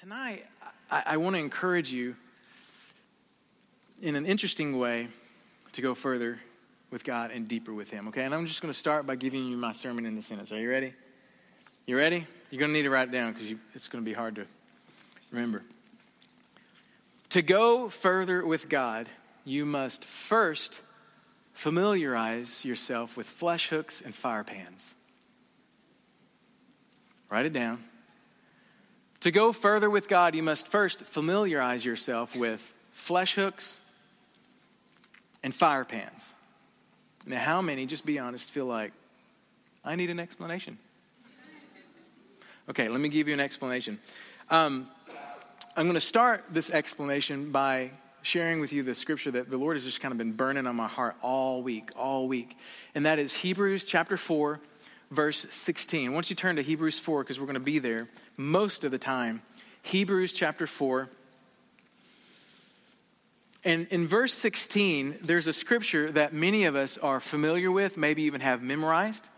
Tonight, I, I want to encourage you in an interesting way to go further with God and deeper with Him, okay? And I'm just going to start by giving you my sermon in the sentence. Are you ready? You ready? You're going to need to write it down because it's going to be hard to remember. To go further with God, you must first familiarize yourself with flesh hooks and fire pans. Write it down. To go further with God, you must first familiarize yourself with flesh hooks and fire pans. Now, how many, just be honest, feel like, I need an explanation? Okay, let me give you an explanation. Um, I'm going to start this explanation by sharing with you the scripture that the Lord has just kind of been burning on my heart all week, all week. And that is Hebrews chapter 4, verse 16. Once you turn to Hebrews 4, because we're going to be there most of the time, Hebrews chapter 4. And in verse 16, there's a scripture that many of us are familiar with, maybe even have memorized.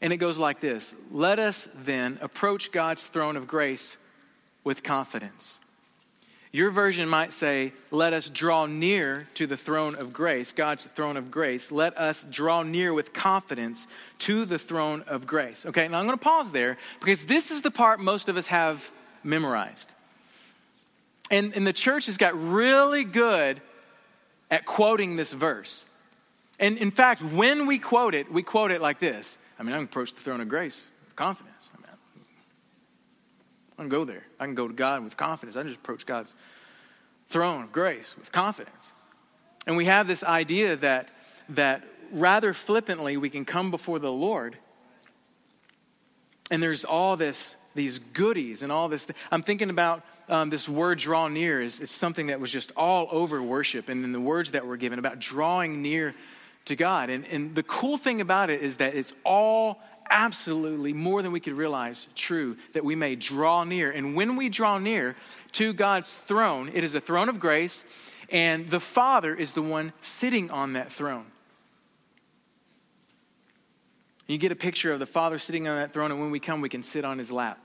And it goes like this Let us then approach God's throne of grace with confidence your version might say, Let us draw near to the throne of grace, God's throne of grace. Let us draw near with confidence to the throne of grace. Okay, now I'm going to pause there because this is the part most of us have memorized. And, and the church has got really good at quoting this verse. And in fact, when we quote it, we quote it like this I mean, I can approach the throne of grace with confidence. I can go there. I can go to God with confidence. I can just approach God's throne of grace with confidence. And we have this idea that, that rather flippantly we can come before the Lord and there's all this these goodies and all this. Th- I'm thinking about um, this word draw near is, is something that was just all over worship and then the words that were given about drawing near to God. And, and the cool thing about it is that it's all absolutely more than we could realize true that we may draw near. And when we draw near to God's throne, it is a throne of grace, and the Father is the one sitting on that throne. You get a picture of the Father sitting on that throne, and when we come, we can sit on his lap.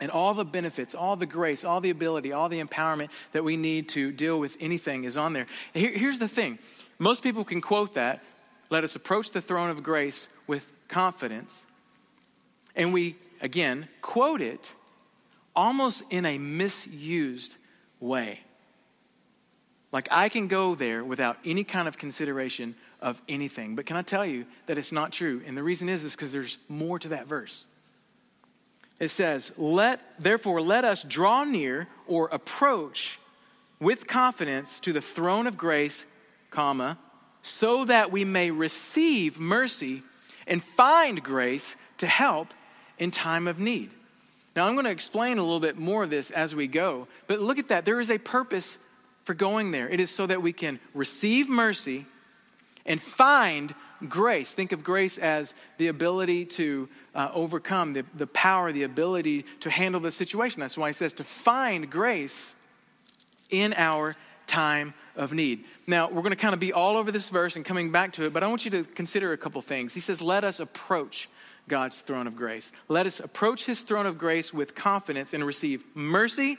And all the benefits, all the grace, all the ability, all the empowerment that we need to deal with anything is on there. Here, here's the thing most people can quote that. Let us approach the throne of grace with confidence. And we, again, quote it almost in a misused way. Like I can go there without any kind of consideration of anything. But can I tell you that it's not true? And the reason is is because there's more to that verse. It says, "Let therefore let us draw near or approach with confidence to the throne of grace, comma, so that we may receive mercy and find grace to help in time of need. Now, I'm going to explain a little bit more of this as we go, but look at that. There is a purpose for going there. It is so that we can receive mercy and find grace. Think of grace as the ability to uh, overcome, the, the power, the ability to handle the situation. That's why he says to find grace in our time of need. Now, we're going to kind of be all over this verse and coming back to it, but I want you to consider a couple things. He says, Let us approach God's throne of grace. Let us approach his throne of grace with confidence and receive mercy,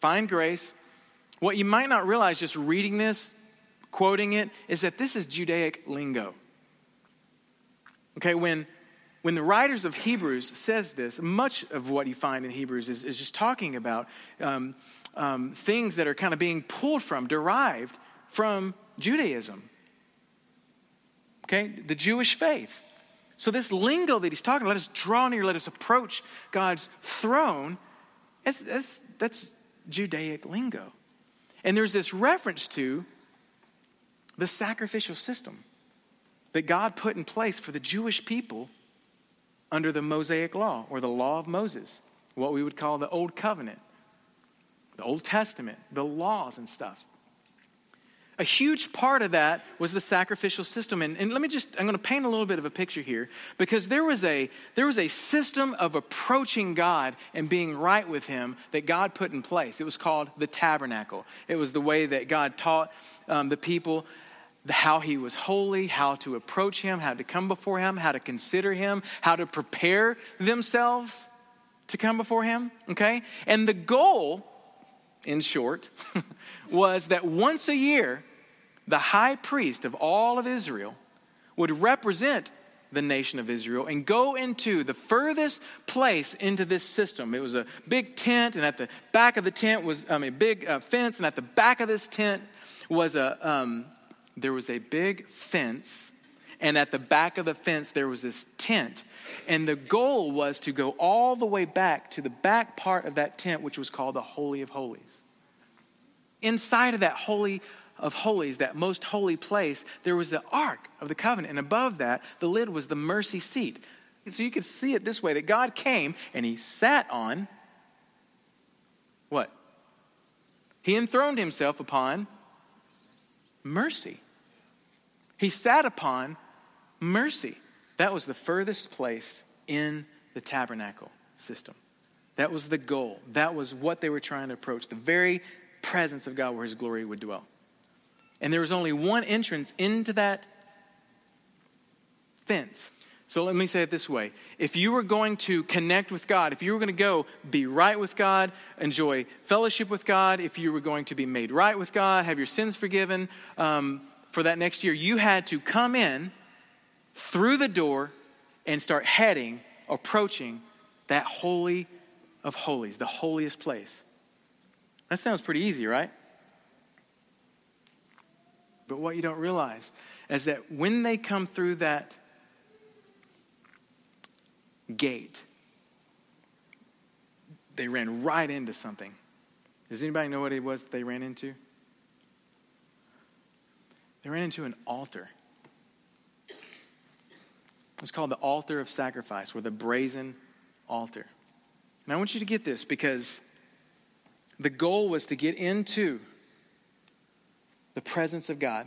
find grace. What you might not realize just reading this, quoting it, is that this is Judaic lingo. Okay, when when the writers of Hebrews says this, much of what you find in Hebrews is, is just talking about um, um, things that are kind of being pulled from, derived from Judaism. Okay, the Jewish faith. So, this lingo that he's talking, let us draw near, let us approach God's throne, that's, that's, that's Judaic lingo. And there's this reference to the sacrificial system that God put in place for the Jewish people under the Mosaic law or the law of Moses, what we would call the Old Covenant, the Old Testament, the laws and stuff. A huge part of that was the sacrificial system. And, and let me just, I'm going to paint a little bit of a picture here because there was, a, there was a system of approaching God and being right with Him that God put in place. It was called the tabernacle. It was the way that God taught um, the people how He was holy, how to approach Him, how to come before Him, how to consider Him, how to prepare themselves to come before him, okay? And the goal, in short, was that once a year, the high priest of all of Israel would represent the nation of Israel and go into the furthest place into this system. It was a big tent, and at the back of the tent was a big uh, fence, and at the back of this tent was a um, there was a big fence, and at the back of the fence there was this tent, and the goal was to go all the way back to the back part of that tent, which was called the Holy of Holies. Inside of that holy of holies, that most holy place, there was the Ark of the Covenant. And above that, the lid was the mercy seat. So you could see it this way that God came and he sat on what? He enthroned himself upon mercy. He sat upon mercy. That was the furthest place in the tabernacle system. That was the goal. That was what they were trying to approach the very presence of God where his glory would dwell. And there was only one entrance into that fence. So let me say it this way. If you were going to connect with God, if you were going to go be right with God, enjoy fellowship with God, if you were going to be made right with God, have your sins forgiven um, for that next year, you had to come in through the door and start heading, approaching that holy of holies, the holiest place. That sounds pretty easy, right? But what you don't realize is that when they come through that gate, they ran right into something. Does anybody know what it was that they ran into? They ran into an altar. It's called the altar of sacrifice or the brazen altar. And I want you to get this because the goal was to get into the presence of God.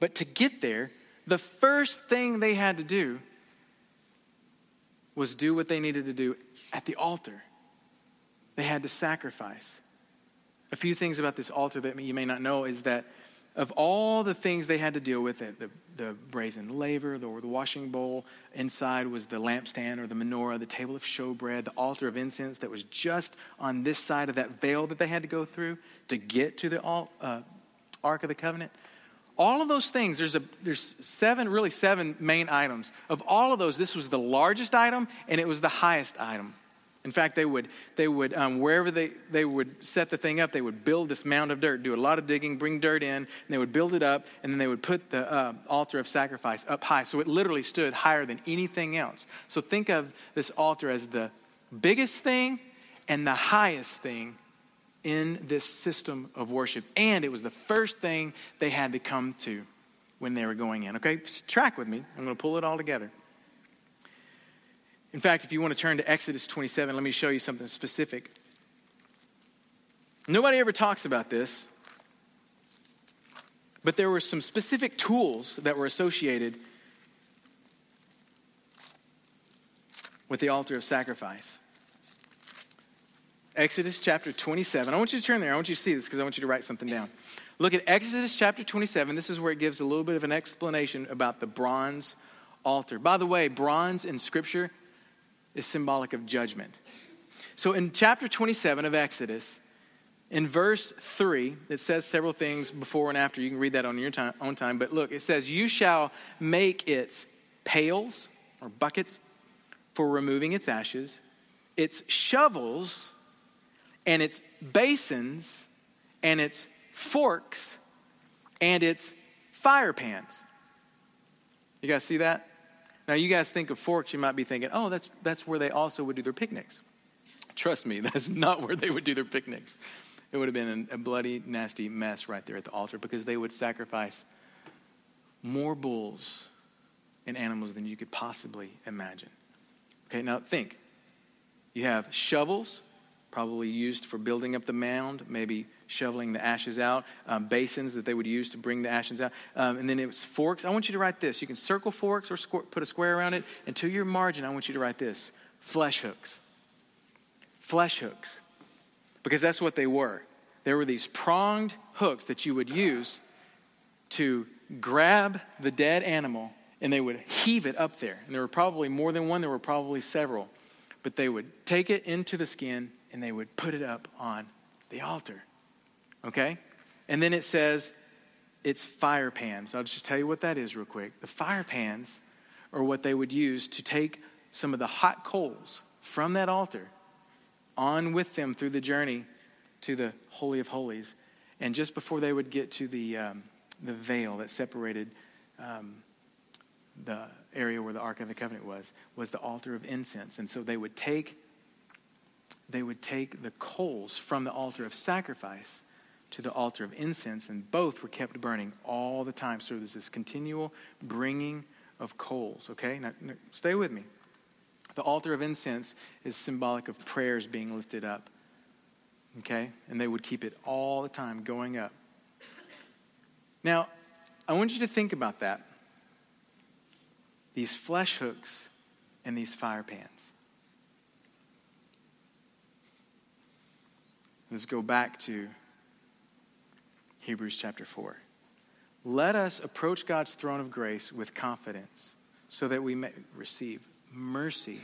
But to get there, the first thing they had to do was do what they needed to do at the altar. They had to sacrifice. A few things about this altar that you may not know is that of all the things they had to deal with, the, the brazen laver, the, or the washing bowl, inside was the lampstand or the menorah, the table of showbread, the altar of incense that was just on this side of that veil that they had to go through to get to the uh, Ark of the Covenant. All of those things, there's, a, there's seven, really seven main items. Of all of those, this was the largest item and it was the highest item. In fact, they would, they would um, wherever they, they would set the thing up, they would build this mound of dirt, do a lot of digging, bring dirt in, and they would build it up, and then they would put the uh, altar of sacrifice up high. So it literally stood higher than anything else. So think of this altar as the biggest thing and the highest thing in this system of worship. And it was the first thing they had to come to when they were going in. Okay, track with me. I'm going to pull it all together. In fact, if you want to turn to Exodus 27, let me show you something specific. Nobody ever talks about this, but there were some specific tools that were associated with the altar of sacrifice. Exodus chapter 27. I want you to turn there. I want you to see this because I want you to write something down. Look at Exodus chapter 27. This is where it gives a little bit of an explanation about the bronze altar. By the way, bronze in Scripture is symbolic of judgment. So in chapter 27 of Exodus, in verse 3, it says several things before and after. You can read that on your time, own time. But look, it says, You shall make its pails or buckets for removing its ashes, its shovels and its basins and its forks and its fire pans. You guys see that? Now, you guys think of forks, you might be thinking, oh, that's, that's where they also would do their picnics. Trust me, that's not where they would do their picnics. It would have been a bloody, nasty mess right there at the altar because they would sacrifice more bulls and animals than you could possibly imagine. Okay, now think. You have shovels, probably used for building up the mound, maybe shoveling the ashes out, um, basins that they would use to bring the ashes out. Um, and then it was forks. I want you to write this. You can circle forks or squ- put a square around it. And to your margin, I want you to write this flesh hooks. Flesh hooks. Because that's what they were. There were these pronged hooks that you would use to grab the dead animal and they would heave it up there. And there were probably more than one, there were probably several. but they would take it into the skin and they would put it up on the altar. Okay? And then it says it's fire pans. I'll just tell you what that is real quick. The fire pans are what they would use to take some of the hot coals from that altar on with them through the journey to the Holy of Holies. And just before they would get to the, um, the veil that separated um, the area where the Ark of the Covenant was, was the altar of incense. And so they would take they would take the coals from the altar of sacrifice to the altar of incense, and both were kept burning all the time. So there's this continual bringing of coals, okay? Now, now, stay with me. The altar of incense is symbolic of prayers being lifted up, okay? And they would keep it all the time going up. Now, I want you to think about that these flesh hooks and these fire pans. Let's go back to Hebrews chapter 4. Let us approach God's throne of grace with confidence so that we may receive mercy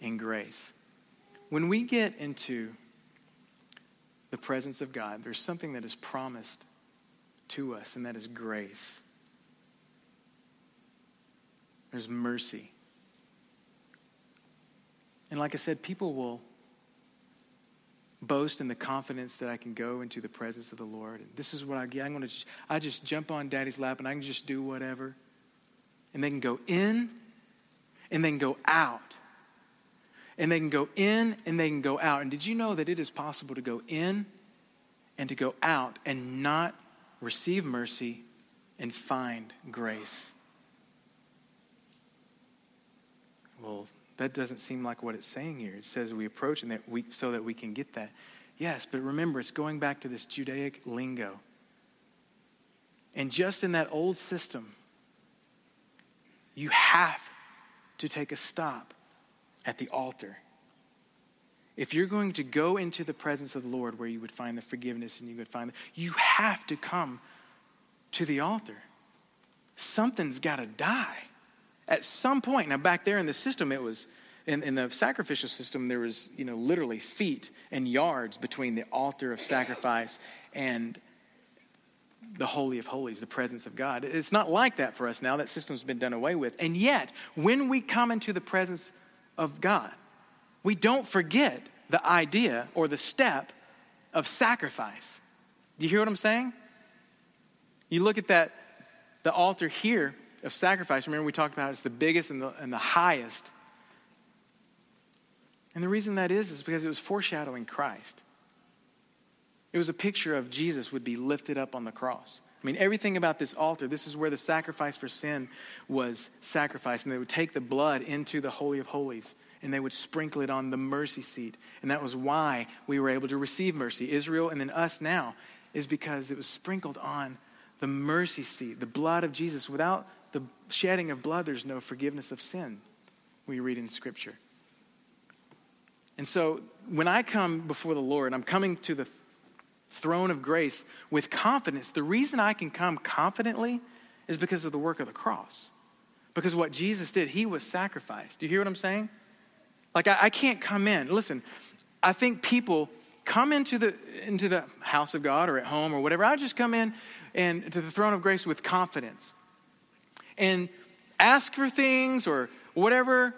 and grace. When we get into the presence of God, there's something that is promised to us, and that is grace. There's mercy. And like I said, people will boast in the confidence that I can go into the presence of the Lord. And this is what I get. I'm going to I just jump on daddy's lap and I can just do whatever. And they can go in and they can go out. And they can go in and they can go out. And did you know that it is possible to go in and to go out and not receive mercy and find grace? Well, that doesn't seem like what it's saying here. It says we approach and that we so that we can get that. Yes, but remember it's going back to this Judaic lingo. And just in that old system, you have to take a stop at the altar. If you're going to go into the presence of the Lord where you would find the forgiveness and you would find the, you have to come to the altar. Something's got to die at some point, now back there in the system, it was, in, in the sacrificial system, there was, you know, literally feet and yards between the altar of sacrifice and the Holy of Holies, the presence of God. It's not like that for us now. That system's been done away with. And yet, when we come into the presence of God, we don't forget the idea or the step of sacrifice. Do you hear what I'm saying? You look at that, the altar here, of sacrifice, remember we talked about it's the biggest and the, and the highest. And the reason that is, is because it was foreshadowing Christ. It was a picture of Jesus would be lifted up on the cross. I mean, everything about this altar, this is where the sacrifice for sin was sacrificed. And they would take the blood into the Holy of Holies and they would sprinkle it on the mercy seat. And that was why we were able to receive mercy. Israel and then us now is because it was sprinkled on the mercy seat, the blood of Jesus. Without the shedding of blood, there's no forgiveness of sin, we read in Scripture. And so when I come before the Lord, I'm coming to the throne of grace with confidence. The reason I can come confidently is because of the work of the cross. Because what Jesus did, he was sacrificed. Do you hear what I'm saying? Like, I, I can't come in. Listen, I think people come into the, into the house of God or at home or whatever. I just come in and to the throne of grace with confidence and ask for things or whatever,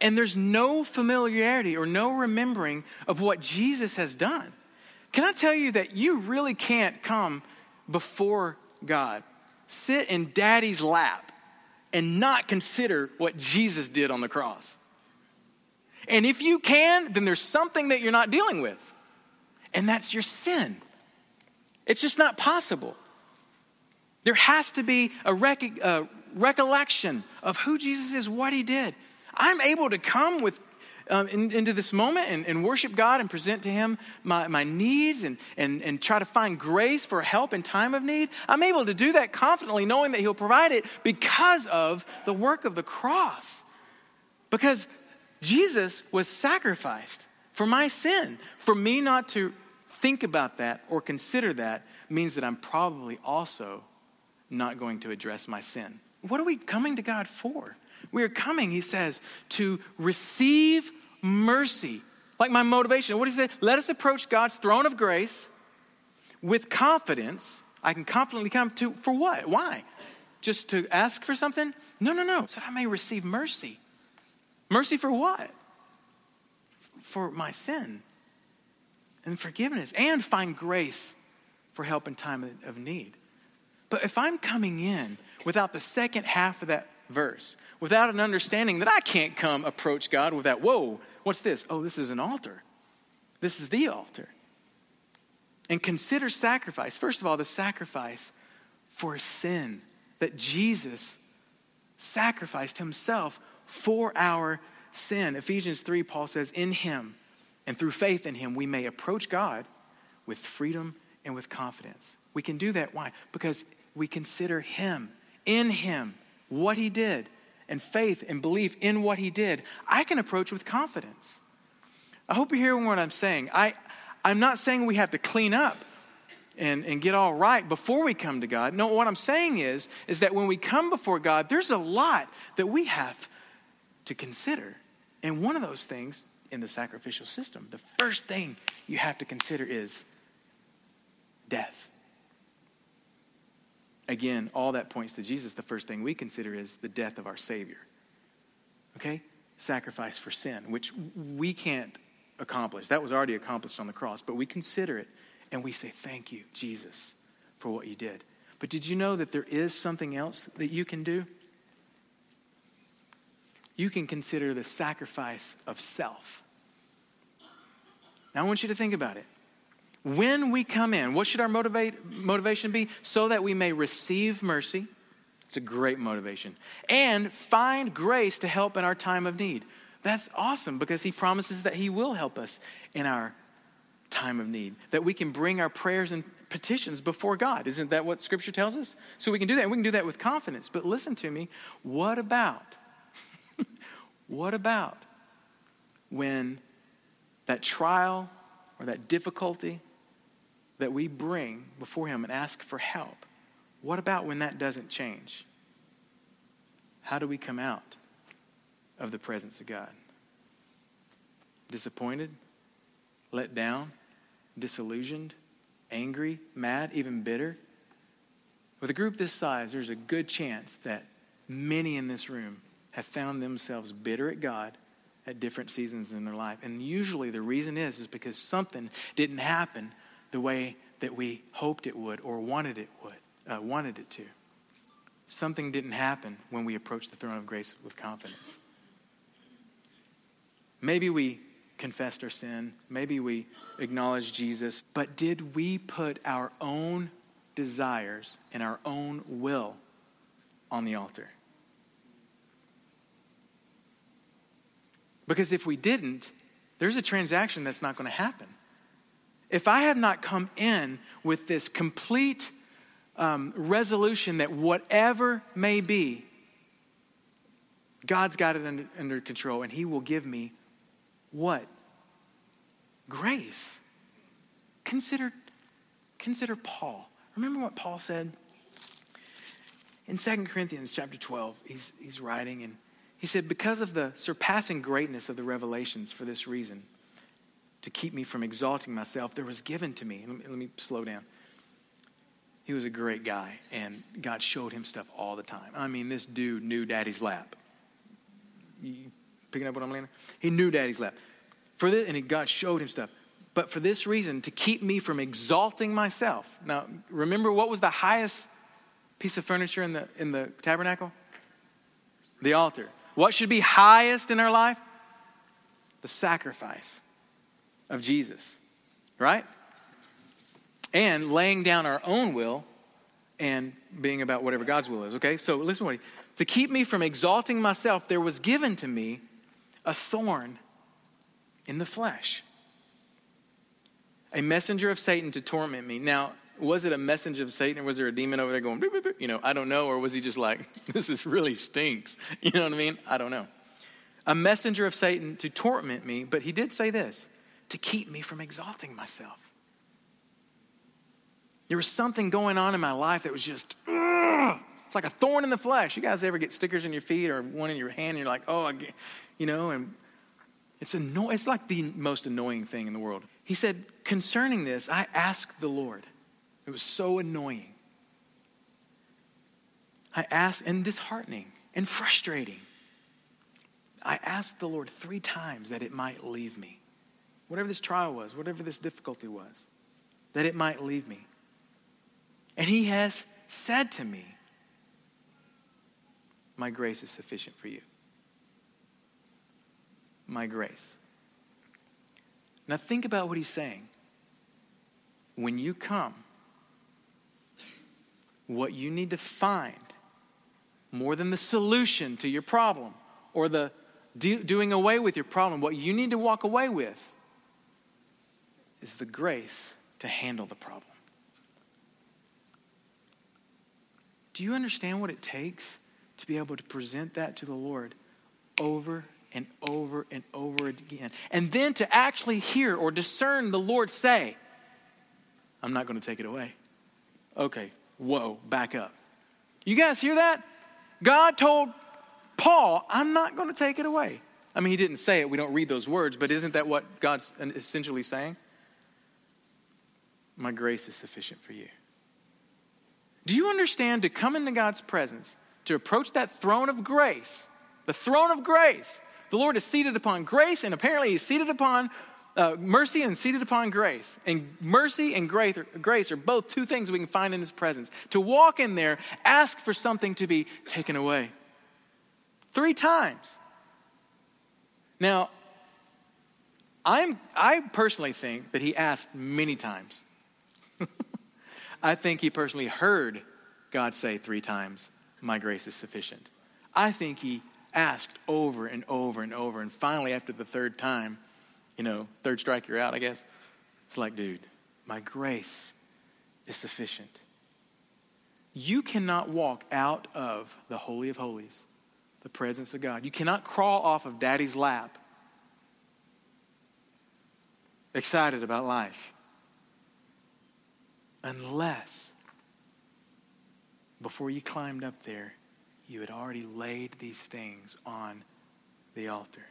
and there's no familiarity or no remembering of what Jesus has done. Can I tell you that you really can't come before God, sit in daddy's lap, and not consider what Jesus did on the cross? And if you can, then there's something that you're not dealing with, and that's your sin. It's just not possible. There has to be a, rec- uh, recollection of who Jesus is, what he did. I'm able to come with um, in, into this moment and, and, worship God and present to Him my, my needs and, and, and try to find grace for help in time of need. I'm able to do that confidently, knowing that He'll provide it because of the work of the cross. Because Jesus was sacrificed for my sin. For me not to think about that or consider that means that I'm probably also not going to address my sin. What are we coming to God for? We are coming, he says, to receive mercy. Like my motivation. What does he say? Let us approach God's throne of grace with confidence. I can confidently come to, for what? Why? Just to ask for something? No, no, no. So I may receive mercy. Mercy for what? For my sin and forgiveness and find grace for help in time of need. But if I'm coming in without the second half of that verse, without an understanding that I can't come approach God with that, whoa, what's this? Oh, this is an altar. This is the altar. And consider sacrifice. First of all, the sacrifice for sin that Jesus sacrificed himself for our sin. Ephesians 3, Paul says, In him and through faith in him, we may approach God with freedom and with confidence. We can do that. Why? Because we consider him, in him, what he did, and faith and belief in what he did. I can approach with confidence. I hope you're hearing what I'm saying. I, I'm not saying we have to clean up and, and get all right before we come to God. No, what I'm saying is, is that when we come before God, there's a lot that we have to consider. And one of those things in the sacrificial system, the first thing you have to consider is death. Again, all that points to Jesus. The first thing we consider is the death of our Savior. Okay? Sacrifice for sin, which we can't accomplish. That was already accomplished on the cross, but we consider it and we say, Thank you, Jesus, for what you did. But did you know that there is something else that you can do? You can consider the sacrifice of self. Now, I want you to think about it. When we come in, what should our motivate, motivation be? So that we may receive mercy. It's a great motivation. And find grace to help in our time of need. That's awesome because he promises that he will help us in our time of need, that we can bring our prayers and petitions before God. Isn't that what Scripture tells us? So we can do that. We can do that with confidence. But listen to me. What about, what about when that trial or that difficulty that we bring before Him and ask for help, what about when that doesn't change? How do we come out of the presence of God? Disappointed? Let down? Disillusioned? Angry? Mad? Even bitter? With a group this size, there's a good chance that many in this room have found themselves bitter at God at different seasons in their life. And usually the reason is is because something didn't happen the way that we hoped it would or wanted it would, uh, wanted it to. Something didn't happen when we approached the throne of grace with confidence. Maybe we confessed our sin, maybe we acknowledged Jesus, but did we put our own desires and our own will on the altar? Because if we didn't, there's a transaction that's not going to happen. If I have not come in with this complete um, resolution that whatever may be, God's got it under, under control and He will give me what? Grace. Consider, consider Paul. Remember what Paul said? In 2 Corinthians chapter 12, he's, he's writing and he said, Because of the surpassing greatness of the revelations for this reason, to keep me from exalting myself, there was given to me. Let me, let me slow down. He was a great guy, and God showed him stuff all the time. I mean, this dude knew daddy's lap. You picking up what I'm laying? He knew daddy's lap. For this, and God showed him stuff. But for this reason, to keep me from exalting myself. Now, remember what was the highest piece of furniture in the, in the tabernacle? The altar. What should be highest in our life? The sacrifice of Jesus, right? And laying down our own will and being about whatever God's will is, okay? So listen what he, to keep me from exalting myself, there was given to me a thorn in the flesh, a messenger of Satan to torment me. Now, was it a messenger of Satan or was there a demon over there going, beep, beep, beep? you know, I don't know. Or was he just like, this is really stinks? You know what I mean? I don't know. A messenger of Satan to torment me, but he did say this to keep me from exalting myself. There was something going on in my life that was just, ugh, it's like a thorn in the flesh. You guys ever get stickers in your feet or one in your hand and you're like, oh, you know, and It's, anno- it's like the most annoying thing in the world. He said, Concerning this, I asked the Lord. It was so annoying. I asked, and disheartening and frustrating. I asked the Lord three times that it might leave me. Whatever this trial was, whatever this difficulty was, that it might leave me. And He has said to me, My grace is sufficient for you. My grace. Now think about what He's saying. When you come, what you need to find more than the solution to your problem or the do, doing away with your problem, what you need to walk away with is the grace to handle the problem. Do you understand what it takes to be able to present that to the Lord over and over and over again? And then to actually hear or discern the Lord say, I'm not going to take it away. Okay, whoa, back up. You guys hear that? God told Paul, I'm not going to take it away. I mean, he didn't say it. We don't read those words, but isn't that what God's essentially saying? My grace is sufficient for you. Do you understand to come into God's presence, to approach that throne of grace, the throne of grace? The Lord is seated upon grace, and apparently He's seated upon uh, mercy and seated upon grace. And mercy and grace are, grace are both two things we can find in His presence. To walk in there, ask for something to be taken away. Three times. Now, I'm, I personally think that he asked many times. I think he personally heard God say three times, My grace is sufficient. I think he asked over and over and over. And finally, after the third time, you know, third strike, you're out, I guess. It's like, dude, my grace is sufficient. You cannot walk out of the Holy of Holies the presence of God. You cannot crawl off of daddy's lap excited about life unless before you climbed up there, you had already laid these things on the altar.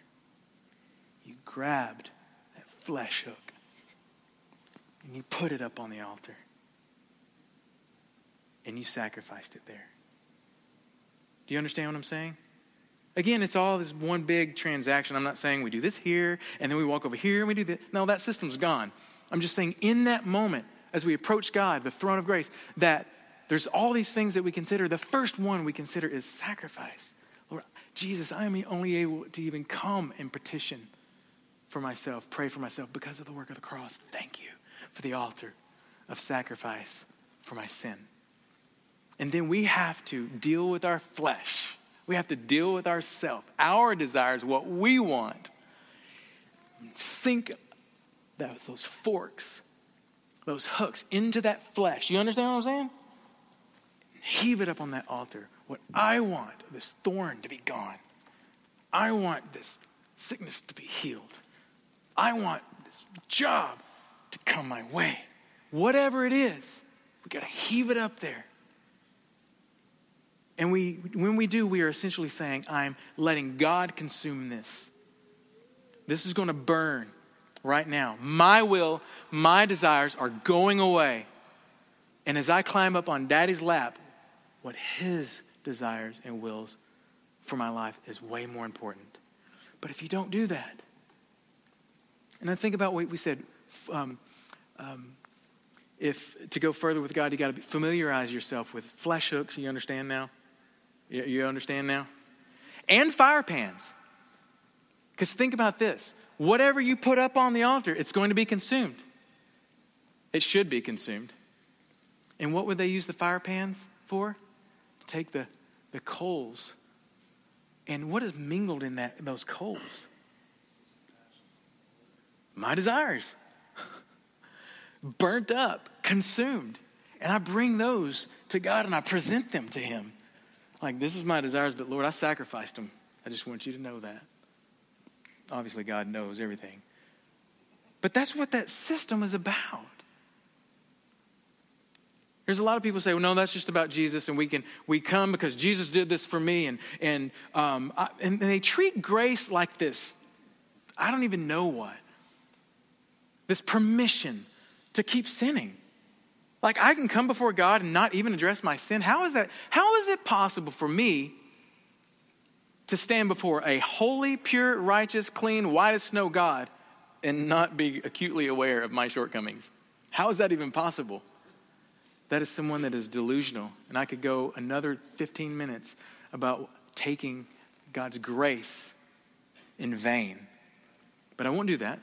You grabbed that flesh hook and you put it up on the altar and you sacrificed it there. Do you understand what I'm saying? Again, it's all this one big transaction. I'm not saying we do this here and then we walk over here and we do that. No, that system's gone. I'm just saying in that moment, as we approach God, the throne of grace, that there's all these things that we consider. The first one we consider is sacrifice. Lord, Jesus, I am only able to even come and petition for myself, pray for myself because of the work of the cross. Thank you for the altar of sacrifice for my sin. And then we have to deal with our flesh we have to deal with ourselves, our desires, what we want. Sink those, those forks, those hooks into that flesh. You understand what I'm saying? Heave it up on that altar. What I want, this thorn to be gone. I want this sickness to be healed. I want this job to come my way. Whatever it is, we got to heave it up there. And we, when we do, we are essentially saying, I'm letting God consume this. This is going to burn right now. My will, my desires are going away. And as I climb up on daddy's lap, what his desires and wills for my life is way more important. But if you don't do that, and I think about what we said, um, um, if to go further with God, you got to familiarize yourself with flesh hooks. You understand now? You understand now? And fire pans. Because think about this whatever you put up on the altar, it's going to be consumed. It should be consumed. And what would they use the fire pans for? Take the, the coals. And what is mingled in that, in those coals? My desires. Burnt up, consumed. And I bring those to God and I present them to Him. Like, this is my desires, but Lord, I sacrificed them. I just want you to know that. Obviously, God knows everything. But that's what that system is about. There's a lot of people say, well, no, that's just about Jesus, and we can we come because Jesus did this for me, and and um, I, and they treat grace like this I don't even know what. This permission to keep sinning. Like I can come before God and not even address my sin. How is that? How is it possible for me to stand before a holy, pure, righteous, clean, white as snow God and not be acutely aware of my shortcomings? How is that even possible? That is someone that is delusional. And I could go another 15 minutes about taking God's grace in vain. But I won't do that.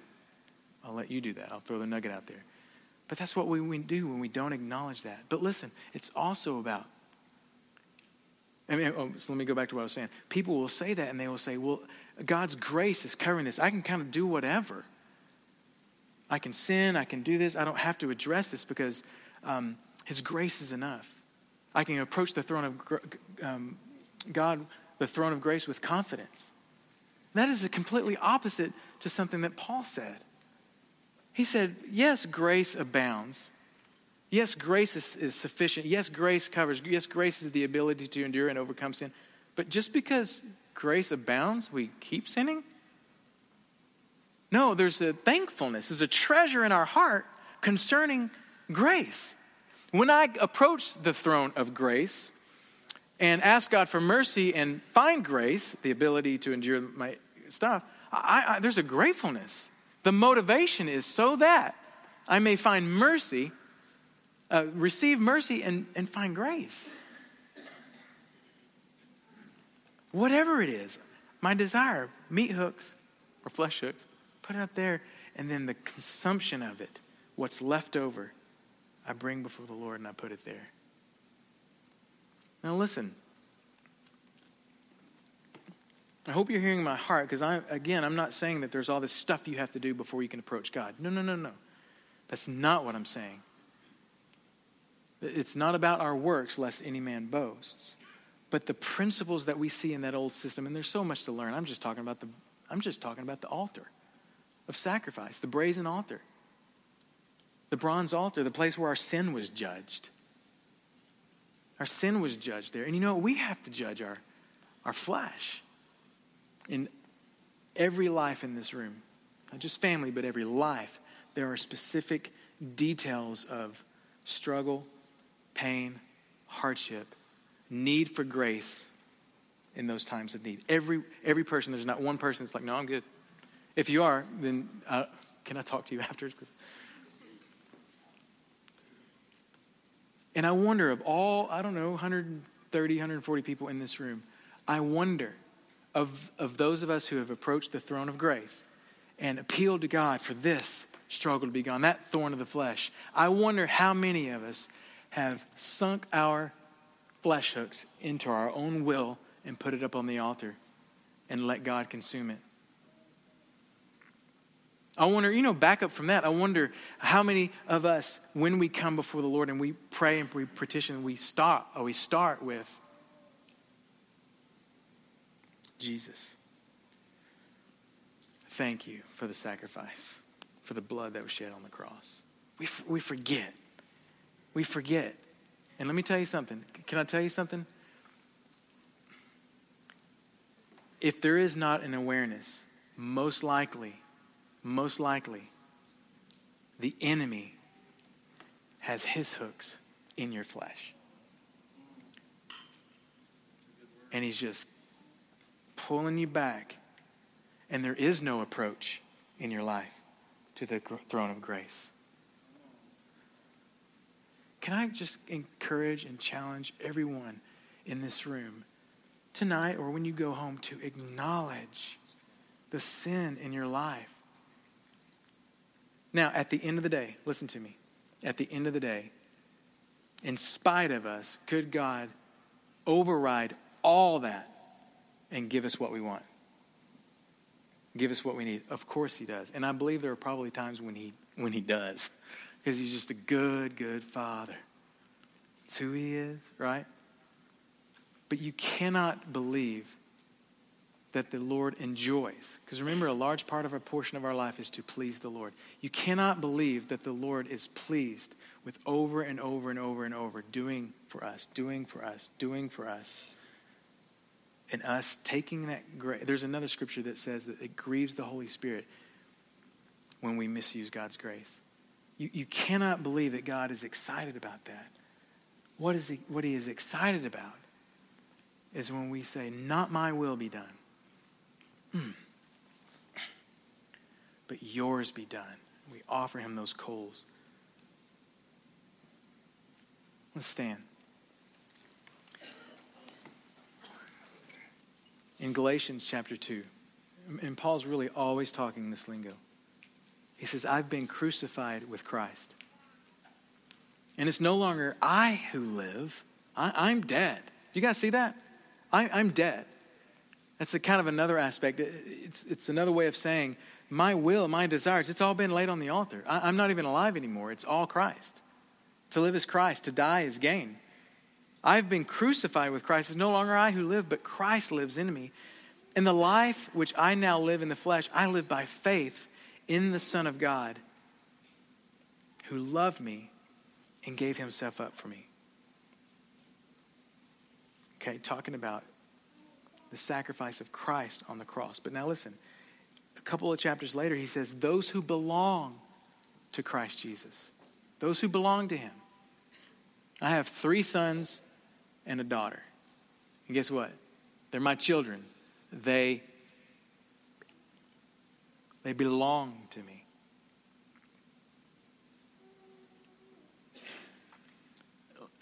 I'll let you do that. I'll throw the nugget out there. But that's what we, do when we don't acknowledge that. But listen, it's also about. I mean, oh, so let me go back to what I was saying. People will say that and they will say, well, God's grace is covering this. I can kind of do whatever. I can sin. I can do this. I don't have to address this because um, His grace is enough. I can approach the throne of um, God, the throne of grace, with confidence. That is a completely opposite to something that Paul said. He said, Yes, grace abounds. Yes, grace is, is, sufficient. Yes, grace covers. Yes, grace is the ability to endure and overcome sin. But just because grace abounds, we keep sinning? No, there's a thankfulness, there's a treasure in our heart concerning grace. When I approach the throne of grace and ask God for mercy and find grace, the ability to endure my stuff, I, I, there's a gratefulness. The motivation is so that I may find mercy, uh, receive mercy, and, and find grace. Whatever it is, my desire, meat hooks or flesh hooks, put it up there, and then the consumption of it, what's left over, I bring before the Lord and I put it there. Now, listen. I hope you're hearing my heart because I again I'm not saying that there's all this stuff you have to do before you can approach God. No, no, no, no. That's not what I'm saying. It's not about our works lest any man boasts. But the principles that we see in that old system and there's so much to learn. I'm just talking about the I'm just talking about the altar of sacrifice, the brazen altar. The bronze altar, the place where our sin was judged. Our sin was judged there. And you know, what? we have to judge our, our flesh in every life in this room, not just family, but every life, there are specific details of struggle, pain, hardship, need for grace in those times of need. Every, every person, there's not one person that's like, no, I'm good. If you are, then uh, can I talk to you after? And I wonder of all, I don't know, 130, 140 people in this room, I wonder of, of those of us who have approached the throne of grace and appealed to God for this struggle to be gone, that thorn of the flesh. I wonder how many of us have sunk our flesh hooks into our own will and put it up on the altar and let God consume it. I wonder, you know, back up from that, I wonder how many of us, when we come before the Lord and we pray and we petition, we stop or we start with, Jesus, thank you for the sacrifice, for the blood that was shed on the cross. We, we forget. We forget. And let me tell you something. Can I tell you something? If there is not an awareness, most likely, most likely, the enemy has his hooks in your flesh. And he's just pulling you back, and there is no approach in your life to the throne of grace. Can I just encourage and challenge everyone in this room tonight or when you go home to acknowledge the sin in your life? Now, at the end of the day, listen to me. At the end of the day, in spite of us, could God override all that and give us what we want. Give us what we need. Of course he does. And I believe there are probably times when he when he does. Because he's just a good, good father. It's who he is, right? But you cannot believe that the Lord enjoys. Because remember, a large part of a portion of our life is to please the Lord. You cannot believe that the Lord is pleased with over and over and over and over doing for us, doing for us, doing for us And us taking that grace. There's another scripture that says that it grieves the Holy Spirit when we misuse God's grace. You, you cannot believe that God is excited about that. What, is he, what he is excited about is when we say, Not my will be done, mm. but yours be done. We offer him those coals. Let's stand. In Galatians chapter 2, and Paul's really always talking this lingo. He says, I've been crucified with Christ. And it's no longer I who live, I, am dead. Do you guys see that? I, am dead. That's a kind of another aspect. It's, it's another way of saying my will, my desires, it's all been laid on the altar. I, I'm not even alive anymore. It's all Christ. To live is Christ, to die is gain. I've been crucified with Christ. It's no longer I who live, but Christ lives in me. In the life which I now live in the flesh, I live by faith in the Son of God who loved me and gave himself up for me. Okay, talking about the sacrifice of Christ on the cross. But now listen, a couple of chapters later, he says, Those who belong to Christ Jesus, those who belong to him. I have three sons and a daughter. And guess what? They're my children. They they belong to me.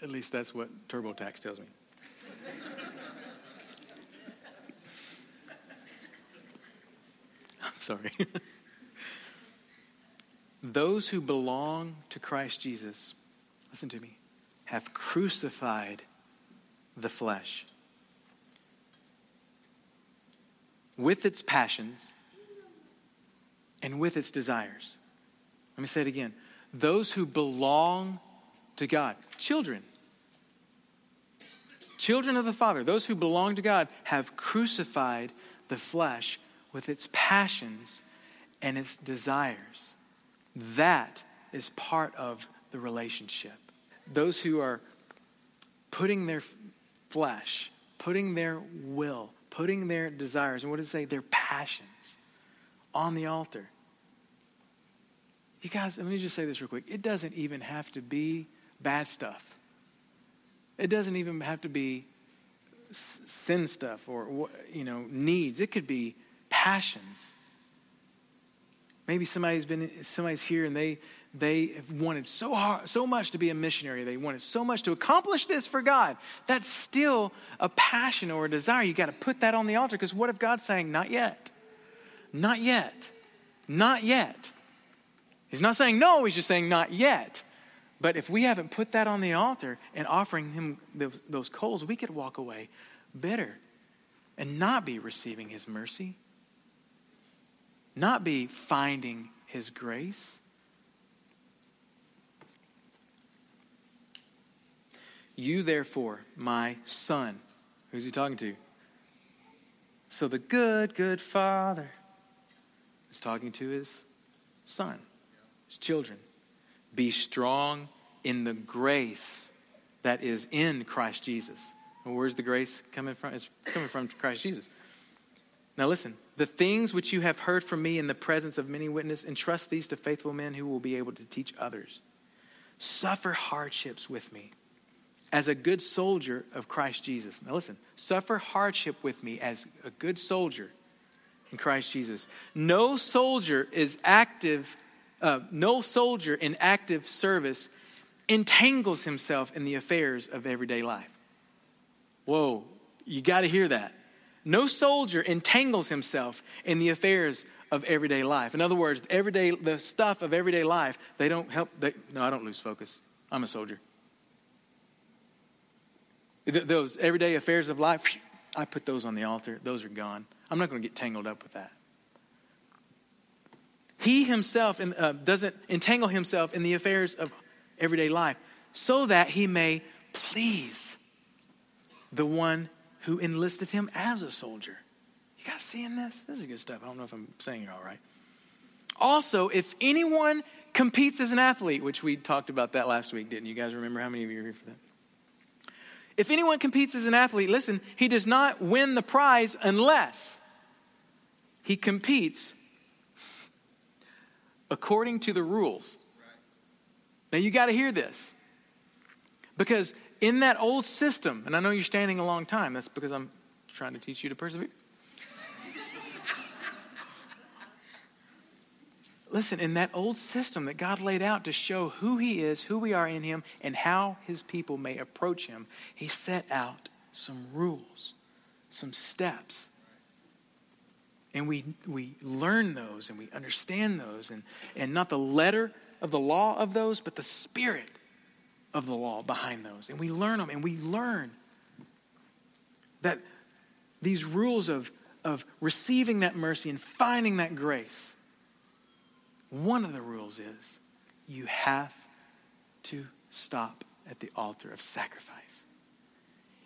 At least that's what TurboTax tells me. I'm sorry. Those who belong to Christ Jesus, listen to me, have crucified the flesh with its passions and with its desires. Let me say it again. Those who belong to God, children, children of the Father, those who belong to God, have crucified the flesh with its passions and its desires. That is part of the relationship. Those who are putting their flesh, putting their will, putting their desires, and what does it say? Their passions on the altar. You guys, let me just say this real quick. It doesn't even have to be bad stuff. It doesn't even have to be sin stuff or you know needs. It could be passions. Maybe somebody's been somebody's here and they they have wanted so hard so much to be a missionary. They wanted so much to accomplish this for God. That's still a passion or a desire. You got to put that on the altar because what if God's saying not yet? Not yet. Not yet. He's not saying no, he's just saying not yet. But if we haven't put that on the altar and offering him those, those coals, we could walk away bitter and not be receiving his mercy, not be finding his grace. You, therefore, my son, who's he talking to? So the good, good father is talking to his son, his children. Be strong in the grace that is in Christ Jesus. And where's the grace coming from? It's coming from Christ Jesus. Now listen, the things which you have heard from me in the presence of many witnesses, entrust these to faithful men who will be able to teach others. Suffer hardships with me as a good soldier of Christ Jesus. Now listen, suffer hardship with me as a good soldier in Christ Jesus. No soldier is active, uh, no soldier in active service entangles himself in the affairs of everyday life. Whoa, you got to hear that. No soldier entangles himself in the affairs of everyday life. In other words, everyday the stuff of everyday life, they don't help. They, no, I don't lose focus. I'm a soldier. Those everyday affairs of life, I put those on the altar. Those are gone. I'm not going to get tangled up with that. He himself uh, doesn't entangle himself in the affairs of everyday life so that he may please the one who enlisted him as a soldier. You guys seeing this? This is good stuff. I don't know if I'm saying it all right. Also, if anyone competes as an athlete, which we talked about that last week, didn't you guys remember how many of you are here for that? If anyone competes as an athlete, listen, he does not win the prize unless he competes according to the rules. Now you got to hear this. Because in that old system, and I know you're standing a long time, that's because I'm trying to teach you to persevere. Listen, in that old system that God laid out to show who He is, who we are in Him, and how His people may approach Him, He set out some rules, some steps. And we, we learn those and we understand those, and, and not the letter of the law of those, but the spirit of the law behind those. And we learn them, and we learn that these rules of, of receiving that mercy and finding that grace one of the rules is you have to stop at the altar of sacrifice.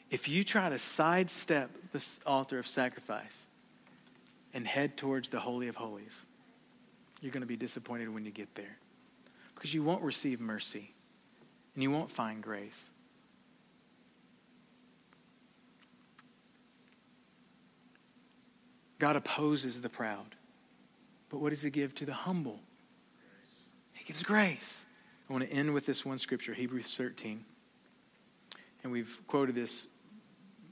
If you try to sidestep this altar of sacrifice and head towards the Holy of Holies, you're going to be disappointed when you get there because you won't receive mercy and you won't find grace. God opposes the proud, but what does He give to the humble? Gives grace. I want to end with this one scripture, Hebrews 13. And we've quoted this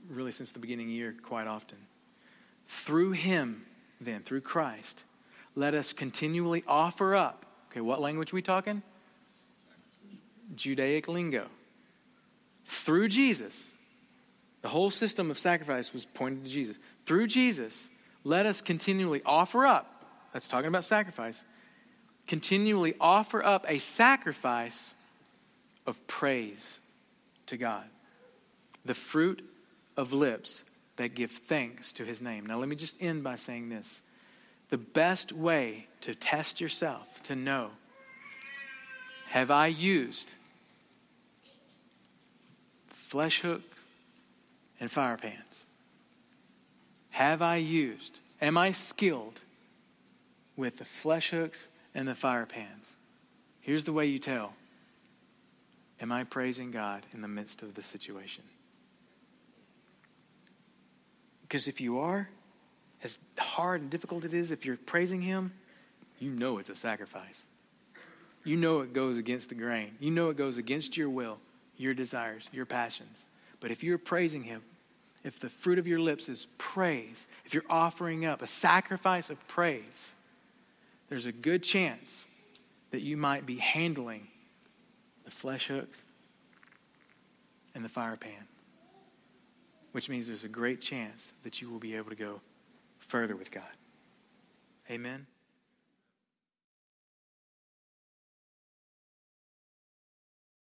really since the beginning of the year quite often. Through him, then, through Christ, let us continually offer up. Okay, what language we talking? Judaic lingo. Through Jesus, the whole system of sacrifice was pointed to Jesus. Through Jesus, let us continually offer up. That's talking about sacrifice continually offer up a sacrifice of praise to God, the fruit of lips that give thanks to his name. Now, let me just end by saying this. The best way to test yourself, to know, have I used flesh hooks and fire pans? Have I used, am I skilled with the flesh hooks and the fire pans. Here's the way you tell Am I praising God in the midst of the situation? Because if you are, as hard and difficult it is, if you're praising Him, you know it's a sacrifice. You know it goes against the grain. You know it goes against your will, your desires, your passions. But if you're praising Him, if the fruit of your lips is praise, if you're offering up a sacrifice of praise, there's a good chance that you might be handling the flesh hooks and the fire pan, which means there's a great chance that you will be able to go further with God. Amen.